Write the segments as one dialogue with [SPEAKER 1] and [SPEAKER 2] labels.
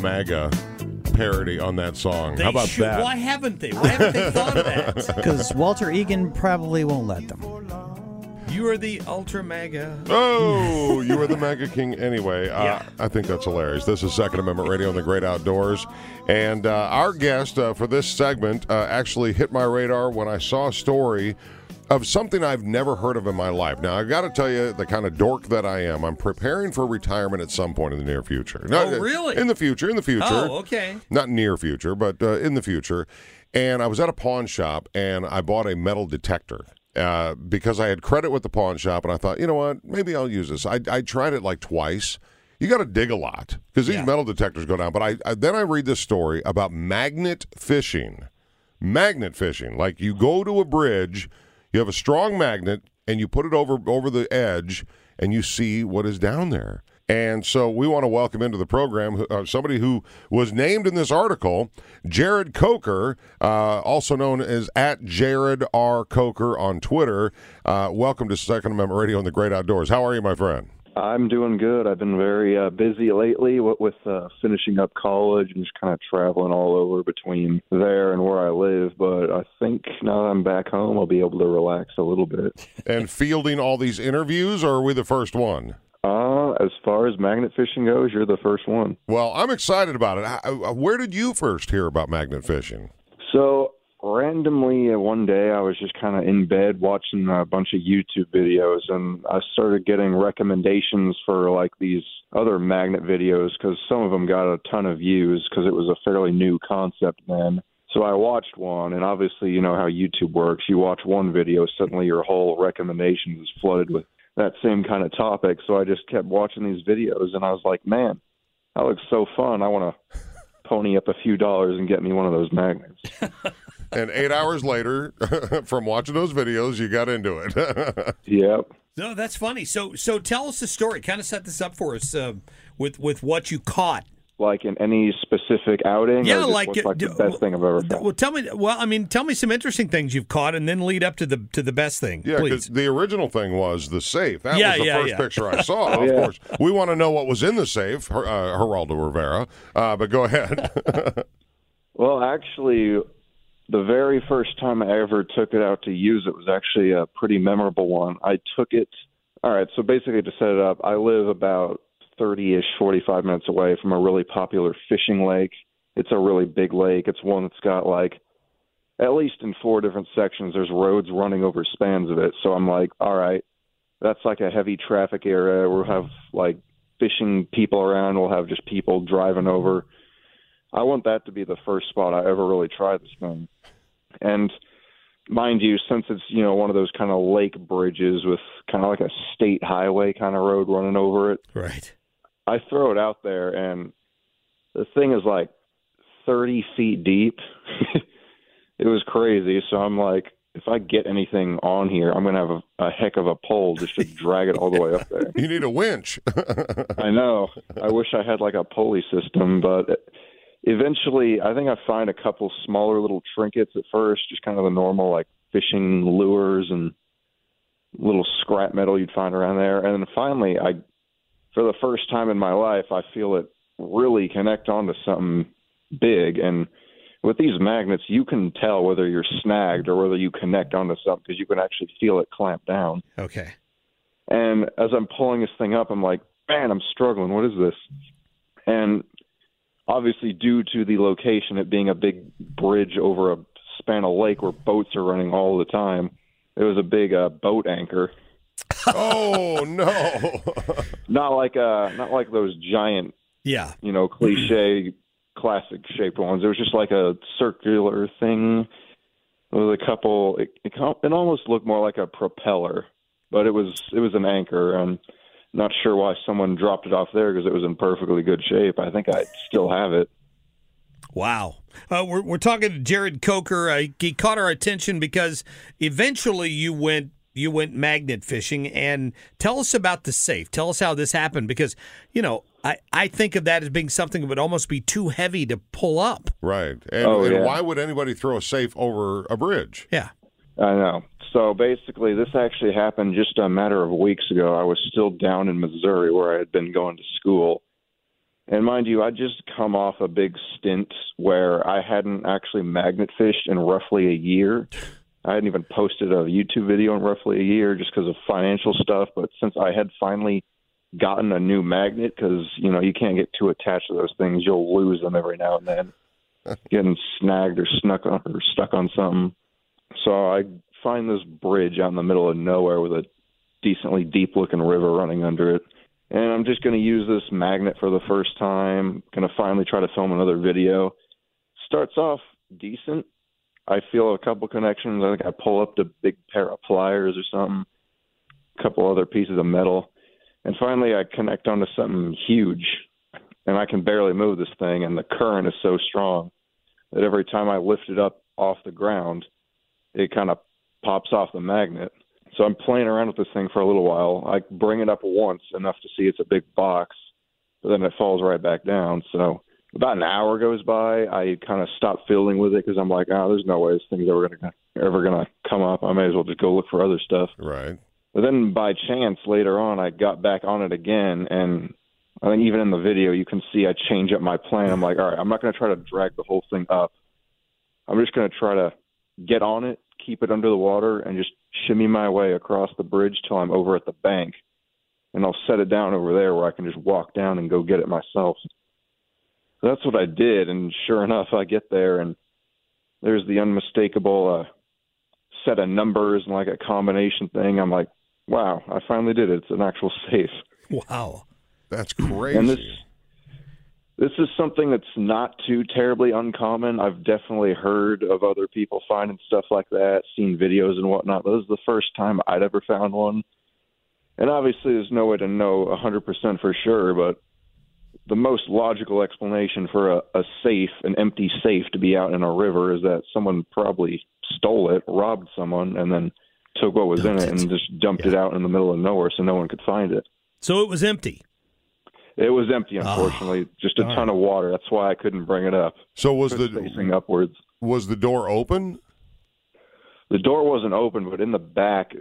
[SPEAKER 1] MAGA" parody on that song.
[SPEAKER 2] They
[SPEAKER 1] How about
[SPEAKER 2] should-
[SPEAKER 1] that?
[SPEAKER 2] Why haven't they? Why haven't they thought of that?
[SPEAKER 3] Because Walter Egan probably won't let them.
[SPEAKER 2] You are the ultra mega.
[SPEAKER 1] Oh, you are the MAGA king anyway. Uh,
[SPEAKER 2] Yeah.
[SPEAKER 1] I think that's hilarious. This is Second Amendment Radio in the Great Outdoors. And uh, our guest uh, for this segment uh, actually hit my radar when I saw a story of something I've never heard of in my life. Now, I've got to tell you, the kind of dork that I am, I'm preparing for retirement at some point in the near future.
[SPEAKER 2] Oh, really?
[SPEAKER 1] In the future, in the future.
[SPEAKER 2] Oh, okay.
[SPEAKER 1] Not near future, but uh, in the future. And I was at a pawn shop and I bought a metal detector uh, because I had credit with the pawn shop and I thought, you know what, maybe I'll use this. I, I tried it like twice. You got to dig a lot because these
[SPEAKER 2] Yeah.
[SPEAKER 1] metal detectors go down. But I, I then I read this story about magnet fishing. Magnet fishing, like you go to a bridge, you have a strong magnet, and you put it over over the edge, and you see what is down there. And so we want to welcome into the program uh, somebody who was named in this article, Jared Coker, uh, also known as at Jared R. Coker on Twitter. Uh, welcome to Second Amendment Radio in the Great Outdoors. How are you, my friend?
[SPEAKER 4] I'm doing good. I've been very uh, busy lately with, with uh, finishing up college and just kind of traveling all over between there and where I live. But I think now that I'm back home, I'll be able to relax a little bit.
[SPEAKER 1] And fielding all these interviews, or are we the first one?
[SPEAKER 4] Uh, as far as magnet fishing goes, you're the first one.
[SPEAKER 1] Well, I'm excited about it. How- Where did you first hear about magnet fishing?
[SPEAKER 4] So randomly uh, one day I was just kind of in bed watching a bunch of YouTube videos and I started getting recommendations for like these other magnet videos cuz some of them got a ton of views cuz it was a fairly new concept then. So I watched one and obviously you know how YouTube works. You watch one video suddenly your whole recommendations is flooded with that same kind of topic. So I just kept watching these videos and I was like, "Man, that looks so fun. I want to pony up a few dollars and get me one of those magnets."
[SPEAKER 1] And eight hours later, from watching those videos, you got into it.
[SPEAKER 4] Yep.
[SPEAKER 2] No, that's funny. So, so tell us the story. Kind of set this up for us uh, with with what you caught.
[SPEAKER 4] Like in any specific outing?
[SPEAKER 2] Yeah,
[SPEAKER 4] or just
[SPEAKER 2] like,
[SPEAKER 4] what's like the
[SPEAKER 2] uh,
[SPEAKER 4] best thing I've ever found?
[SPEAKER 2] Well, tell me. Well, I mean, tell me some interesting things you've caught, and then lead up to the to the best thing,
[SPEAKER 1] yeah, because the original thing was the safe. That
[SPEAKER 2] Yeah,
[SPEAKER 1] was the
[SPEAKER 2] yeah,
[SPEAKER 1] first
[SPEAKER 2] yeah.
[SPEAKER 1] picture I saw. Of
[SPEAKER 4] yeah.
[SPEAKER 1] course, we want to know what was in the safe, uh, Geraldo Rivera. Uh, but go ahead.
[SPEAKER 4] Well, actually, the very first time I ever took it out to use it was actually a pretty memorable one. I took it. All right, so basically to set it up, I live about 30-ish, 45 minutes away from a really popular fishing lake. It's a really big lake. It's one that's got like at least in four different sections there's roads running over spans of it. So I'm like, all right, that's like a heavy traffic area. We'll have like fishing people around. We'll have just people driving over. I want that to be the first spot I ever really try this thing. And mind you, since it's you know one of those kind of lake bridges with kind of like a state highway kind of road running over it,
[SPEAKER 2] right.
[SPEAKER 4] I throw it out there, and the thing is like 30 feet deep. it was crazy. So I'm like, if I get anything on here, I'm going to have a, a heck of a pole just to drag it all the way up there.
[SPEAKER 1] You need a winch.
[SPEAKER 4] I know. I wish I had like a pulley system, but eventually, I think I find a couple smaller little trinkets at first, just kind of the normal like fishing lures and little scrap metal you'd find around there, and then finally, I, for the first time in my life, I feel it really connect onto something big and. With these magnets, you can tell whether you're snagged or whether you connect onto something because you can actually feel it clamp down.
[SPEAKER 2] Okay.
[SPEAKER 4] And as I'm pulling this thing up, I'm like, man, I'm struggling. What is this? And obviously, due to the location, it being a big bridge over a span of lake where boats are running all the time, it was a big uh, boat anchor.
[SPEAKER 1] oh no!
[SPEAKER 4] not like uh, not like those giant,
[SPEAKER 2] yeah,
[SPEAKER 4] you know, cliche, classic shaped ones. It was just like a circular thing with a couple. It, it, it almost looked more like a propeller, but it was it was an anchor. and not sure why someone dropped it off there because it was in perfectly good shape. I think I still have it.
[SPEAKER 2] Wow. Uh, we're, we're talking to Jared Coker. Uh, he caught our attention because eventually you went you went magnet fishing and tell us about the safe. Tell us how this happened because, you know, I, I think of that as being something that would almost be too heavy to pull up.
[SPEAKER 1] Right. And,
[SPEAKER 4] Oh,
[SPEAKER 1] and
[SPEAKER 4] yeah.
[SPEAKER 1] why would anybody throw a safe over a bridge?
[SPEAKER 2] Yeah.
[SPEAKER 4] I know. So basically, this actually happened just a matter of weeks ago. I was still down in Missouri where I had been going to school. And mind you, I just come off a big stint where I hadn't actually magnet fished in roughly a year. I hadn't even posted a YouTube video in roughly a year just because of financial stuff. But since I had finally gotten a new magnet, because you know you can't get too attached to those things, you'll lose them every now and then, getting snagged or snuck on or stuck on something. So I find this bridge out in the middle of nowhere with a decently deep looking river running under it. And I'm just going to use this magnet for the first time. Going to finally try to film another video. Starts off decent. I feel a couple connections. I think I pull up the big pair of pliers or something, a couple other pieces of metal. And finally, I connect onto something huge. And I can barely move this thing. And the current is so strong that every time I lift it up off the ground, it kind of pops off the magnet. So I'm playing around with this thing for a little while. I bring it up once enough to see it's a big box, but then it falls right back down. So about an hour goes by. I kind of stop fiddling with it because I'm like, oh, there's no way this thing's ever gonna ever gonna come up. I may as well just go look for other stuff.
[SPEAKER 1] Right.
[SPEAKER 4] But then by chance later on, I got back on it again, and I think even in the video you can see I change up my plan. I'm like, all right, I'm not going to try to drag the whole thing up. I'm just going to try to get on it, keep it under the water, and just shimmy my way across the bridge till I'm over at the bank, and I'll set it down over there where I can just walk down and go get it myself. So that's what I did, and sure enough, I get there and there's the unmistakable uh, set of numbers and like a combination thing. I'm like, wow, I finally did it. It's an actual safe.
[SPEAKER 2] Wow.
[SPEAKER 1] That's crazy.
[SPEAKER 4] And this this is something that's not too terribly uncommon. I've definitely heard of other people finding stuff like that, seen videos and whatnot. But this is the first time I'd ever found one. And obviously, there's no way to know 100% for sure, but the most logical explanation for a, a safe, an empty safe, to be out in a river is that someone probably stole it, robbed someone, and then took what was in it and just dumped it out in the middle of nowhere so no one could find it.
[SPEAKER 2] So it was empty.
[SPEAKER 4] It was empty, unfortunately. just a ton of water. That's why I couldn't bring it up.
[SPEAKER 1] So was the
[SPEAKER 4] facing upwards?
[SPEAKER 1] was the door open?
[SPEAKER 4] The door wasn't open, but in the back,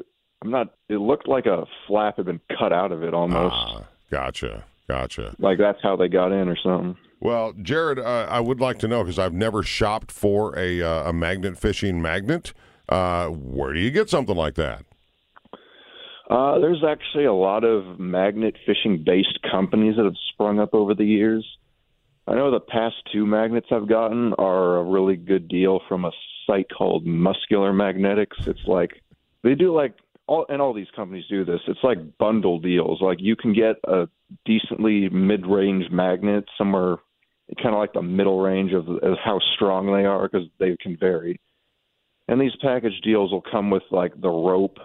[SPEAKER 4] I'm not. It looked like a flap had been cut out of it almost.
[SPEAKER 1] Ah, gotcha, gotcha.
[SPEAKER 4] Like that's how they got in or something.
[SPEAKER 1] Well, Jared, uh, I would like to know because I've never shopped for a uh, a magnet fishing magnet. Uh, where do you get something like that?
[SPEAKER 4] Uh, there's actually a lot of magnet fishing based companies that have sprung up over the years. I know the past two magnets I've gotten are a really good deal from a site called Muscular Magnetics. It's like they do like all and all these companies do this. It's like bundle deals. Like you can get a decently mid range magnet somewhere kind of like the middle range of, of how strong they are because they can vary. And these package deals will come with like the rope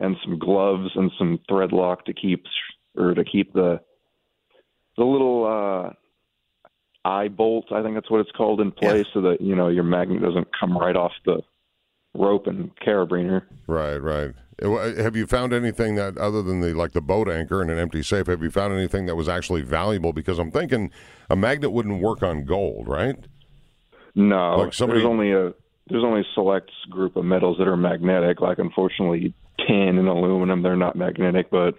[SPEAKER 4] and some gloves and some thread lock to keep or to keep the the little uh, eye bolt. I think that's what it's called in place, so that you know your magnet doesn't come right off the rope and carabiner.
[SPEAKER 1] Right, right. Uh, Have you found anything that, other than the like the boat anchor and an empty safe, have you found anything that was actually valuable? Because I'm thinking a magnet wouldn't work on gold, right?
[SPEAKER 4] No,
[SPEAKER 1] Like somebody-
[SPEAKER 4] there's only a there's only a select group of metals that are magnetic. Like unfortunately, tin and aluminum they're not magnetic, but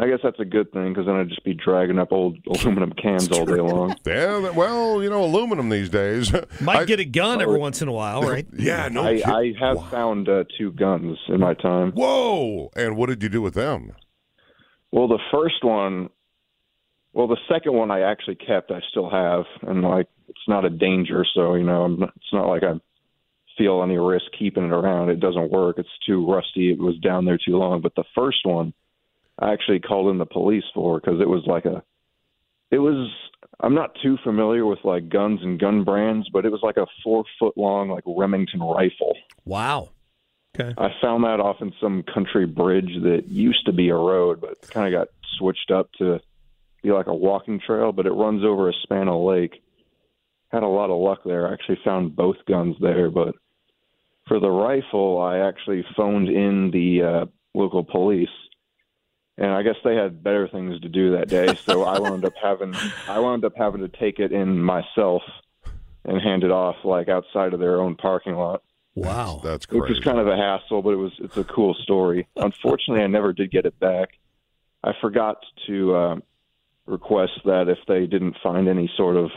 [SPEAKER 4] I guess that's a good thing because then I'd just be dragging up old aluminum cans all day long.
[SPEAKER 1] Yeah, well, you know, aluminum these days.
[SPEAKER 2] Might
[SPEAKER 1] I-
[SPEAKER 2] get a gun every once in a while, right?
[SPEAKER 1] Yeah, no
[SPEAKER 4] I, I have found uh, two guns in my time.
[SPEAKER 1] Whoa! And what did you do with them?
[SPEAKER 4] Well, the first one, well, the second one I actually kept. I still have, and like it's not a danger, so you know, I'm it's not like I feel any risk keeping it around. It doesn't work. It's too rusty. It was down there too long. But the first one, I actually called in the police for because it was like a, it was. I'm not too familiar with like guns and gun brands, but it was like a four foot long like Remington rifle.
[SPEAKER 2] Wow. Okay.
[SPEAKER 4] I found that off in some country bridge that used to be a road, but kind of got switched up to be like a walking trail. But it runs over a span of lake. Had a lot of luck there. I actually found both guns there, but for the rifle, I actually phoned in the uh, local police, and I guess they had better things to do that day. So I wound up having I wound up having to take it in myself and hand it off like outside of their own parking lot
[SPEAKER 2] Wow.
[SPEAKER 1] That's
[SPEAKER 4] which
[SPEAKER 1] crazy.
[SPEAKER 4] was kind of a hassle, but it was it's a cool story. Unfortunately, I never did get it back. I forgot to uh, request that if they didn't find any sort of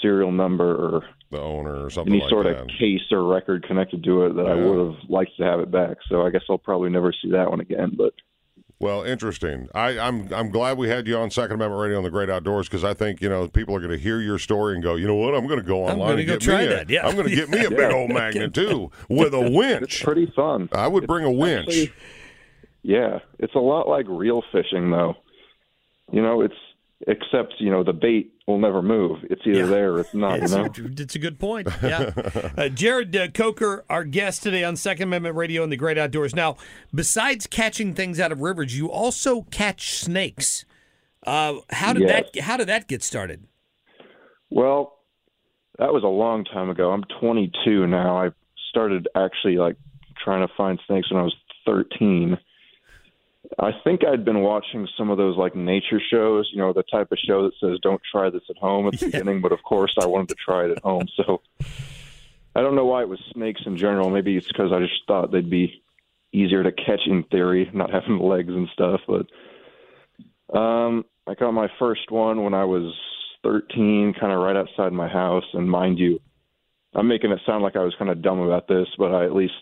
[SPEAKER 4] serial number or
[SPEAKER 1] the owner or something
[SPEAKER 4] any
[SPEAKER 1] like
[SPEAKER 4] sort
[SPEAKER 1] that.
[SPEAKER 4] of case or record connected to it, that I would have liked to have it back. So I guess I'll probably never see that one again. But
[SPEAKER 1] Well, interesting. I, I'm I'm glad we had you on Second Amendment Radio on the Great Outdoors because I think you know people are going to hear your story and go, you know what, I'm going to go
[SPEAKER 2] I'm
[SPEAKER 1] online
[SPEAKER 2] gonna
[SPEAKER 1] and
[SPEAKER 2] go
[SPEAKER 1] get
[SPEAKER 2] try
[SPEAKER 1] me a,
[SPEAKER 2] that, yeah.
[SPEAKER 1] I'm going to get me a big old magnet too with a
[SPEAKER 4] it's
[SPEAKER 1] winch.
[SPEAKER 4] pretty fun.
[SPEAKER 1] I would bring a winch.
[SPEAKER 4] Actually, yeah, it's a lot like real fishing, though. You know, it's except you know the bait will never move. It's either
[SPEAKER 2] Yeah.
[SPEAKER 4] there or it's not. You
[SPEAKER 2] It's,
[SPEAKER 4] know.
[SPEAKER 2] it's a good point. Yeah. Uh, Jared uh, Coker, our guest today on Second Amendment Radio and the Great Outdoors. Now, besides catching things out of rivers, you also catch snakes. Uh, how did
[SPEAKER 4] Yes.
[SPEAKER 2] that How did that get started?
[SPEAKER 4] Well, that was a long time ago. I'm 22 now. I started actually like trying to find snakes when I was 13. I think I'd been watching some of those like nature shows, you know, the type of show that says don't try this at home at the beginning, but of course I wanted to try it at home. So I don't know why it was snakes in general. Maybe it's because I just thought they'd be easier to catch in theory, not having legs and stuff. But um, I caught my first one when I was 13, kind of right outside my house. And mind you, I'm making it sound like I was kind of dumb about this, but I at least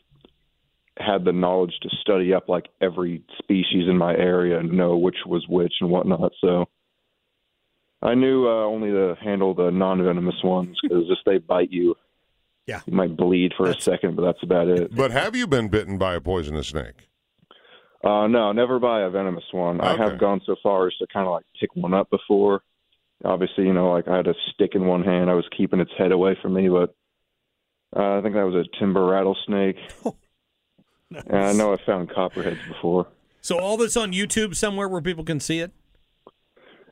[SPEAKER 4] had the knowledge to study up like every species in my area and know which was which and whatnot. So I knew uh, only to handle the non-venomous ones because if they bite you,
[SPEAKER 2] Yeah.
[SPEAKER 4] you might bleed for a second, but that's about it.
[SPEAKER 1] But have you been bitten by a poisonous snake?
[SPEAKER 4] Uh, no, never by a venomous one. I have gone so far as to kind of like pick one up before. Obviously, you know, like I had a stick in one hand. I was keeping its head away from me, but uh, I think that was a timber rattlesnake. And I know I found copperheads before.
[SPEAKER 2] So all this on YouTube somewhere where people can see it.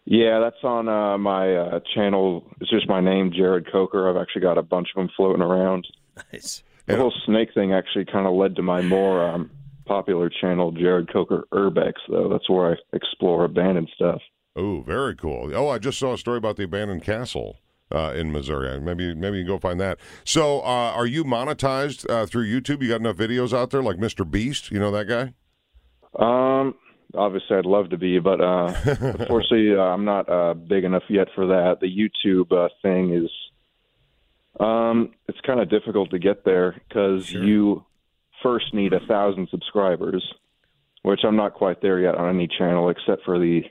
[SPEAKER 4] Yeah, that's on uh, my uh, channel. It's just my name, Jared Coker. I've actually got a bunch of them floating around.
[SPEAKER 2] Nice.
[SPEAKER 4] The whole snake thing actually kind of led to my more um, popular channel, Jared Coker Urbex, though. That's where I explore abandoned stuff.
[SPEAKER 1] Oh, very cool. Oh, I just saw a story about the abandoned castle uh, in Missouri. Maybe maybe you can go find that. So, uh, are you monetized uh, through YouTube? You got enough videos out there, like Mr. Beast? You know that guy?
[SPEAKER 4] Um, obviously, I'd love to be, but uh, unfortunately, uh, I'm not uh, big enough yet for that. The YouTube uh, thing is, um, it's kind of difficult to get there because you first need a thousand subscribers, which I'm not quite there yet on any channel except for the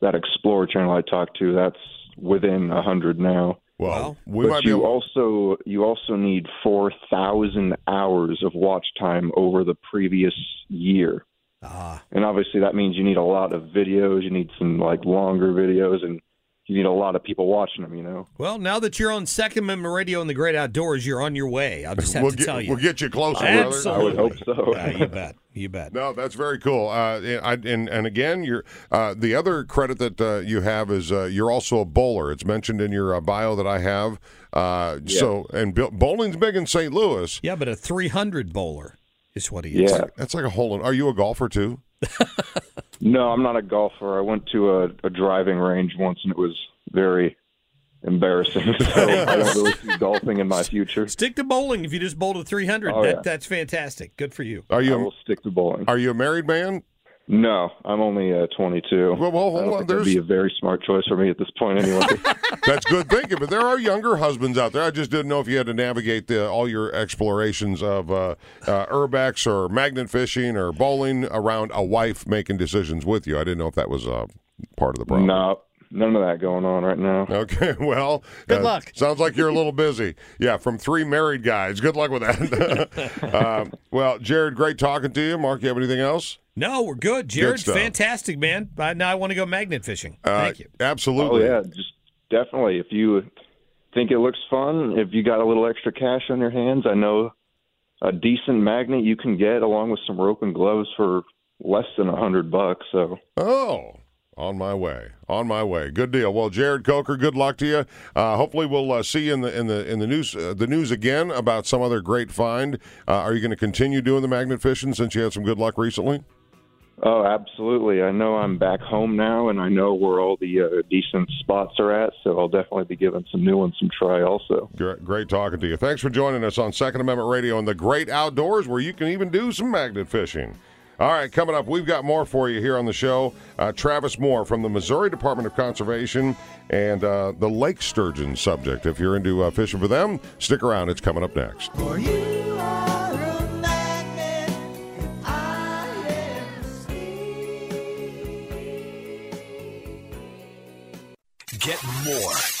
[SPEAKER 4] that Explorer channel I talked to. That's within a hundred now.
[SPEAKER 1] Well, we
[SPEAKER 4] but
[SPEAKER 1] might be
[SPEAKER 4] you
[SPEAKER 1] able-
[SPEAKER 4] also you also need four thousand hours of watch time over the previous year.
[SPEAKER 2] Ah.
[SPEAKER 4] And obviously that means you need a lot of videos. You need some like longer videos, and you need a lot of people watching them. You know.
[SPEAKER 2] Well, now that you're on Second Amendment Radio in the Great Outdoors, you're on your way. I'll just have
[SPEAKER 1] We'll
[SPEAKER 2] to
[SPEAKER 1] get-
[SPEAKER 2] tell you.
[SPEAKER 1] we'll get you closer, brother.
[SPEAKER 2] Absolutely.
[SPEAKER 1] I would hope so.
[SPEAKER 2] Yeah, you bet. You bet.
[SPEAKER 1] No, that's very cool. Uh, and, I, and and again, you're uh, the other credit that uh, you have is uh, you're also a bowler. It's mentioned in your uh, bio that I have. Uh,
[SPEAKER 4] Yeah.
[SPEAKER 1] So and Bill, bowling's big in St. Louis.
[SPEAKER 2] Yeah, but a 300 bowler is what he is.
[SPEAKER 4] Yeah.
[SPEAKER 1] that's like a hole in. Are you a golfer too?
[SPEAKER 4] No, I'm not a golfer. I went to a, a driving range once, and it was very embarrassing. So I don't really see golfing in my future.
[SPEAKER 2] Stick to bowling if you just bowled a 300.
[SPEAKER 4] Oh,
[SPEAKER 2] that,
[SPEAKER 4] yeah.
[SPEAKER 2] That's fantastic. Good for you.
[SPEAKER 1] Are you?
[SPEAKER 4] I will stick to bowling.
[SPEAKER 1] Are you a married man?
[SPEAKER 4] No, I'm only uh, 22.
[SPEAKER 1] Well, well, hold
[SPEAKER 4] I don't
[SPEAKER 1] on,
[SPEAKER 4] think that'd
[SPEAKER 1] there's-
[SPEAKER 4] be a very smart choice for me at this point, anyway.
[SPEAKER 1] That's good thinking, but there are younger husbands out there. I just didn't know if you had to navigate the, all your explorations of uh, uh, urbex or magnet fishing or bowling around a wife making decisions with you. I didn't know if that was uh, part of the problem.
[SPEAKER 4] no, none of that going on right now.
[SPEAKER 1] Okay, well,
[SPEAKER 4] Good
[SPEAKER 1] uh,
[SPEAKER 4] luck.
[SPEAKER 1] Sounds like you're a little busy. Yeah, from three married guys. Good luck with that. um, well, Jared, great talking to you. Mark, you have anything else?
[SPEAKER 2] No, we're good. Jared,
[SPEAKER 1] stuff.
[SPEAKER 2] fantastic, man. Now I want to go magnet fishing.
[SPEAKER 1] Uh,
[SPEAKER 2] Thank you.
[SPEAKER 1] Absolutely.
[SPEAKER 4] Oh yeah, just definitely. If you think it looks fun, if you got a little extra cash on your hands, I know a decent magnet you can get along with some rope and gloves for less than a hundred bucks. So
[SPEAKER 1] Oh, on my way, on my way. Good deal. Well, Jared Coker, good luck to you. Uh, hopefully, we'll uh, see you in the in the in the news uh, the news again about some other great find. Uh, are you going to continue doing the magnet fishing since you had some good luck recently?
[SPEAKER 4] Oh, absolutely. I know I'm back home now, and I know where all the uh, decent spots are at. So I'll definitely be giving some new ones some try. Also,
[SPEAKER 1] Great, great talking to you. Thanks for joining us on Second Amendment Radio and the Great Outdoors, where you can even do some magnet fishing. All right, coming up, we've got more for you here on the show. Uh, Travis Moore from the Missouri Department of Conservation and uh, the lake sturgeon subject. If you're into uh, fishing for them, stick around. It's coming up next.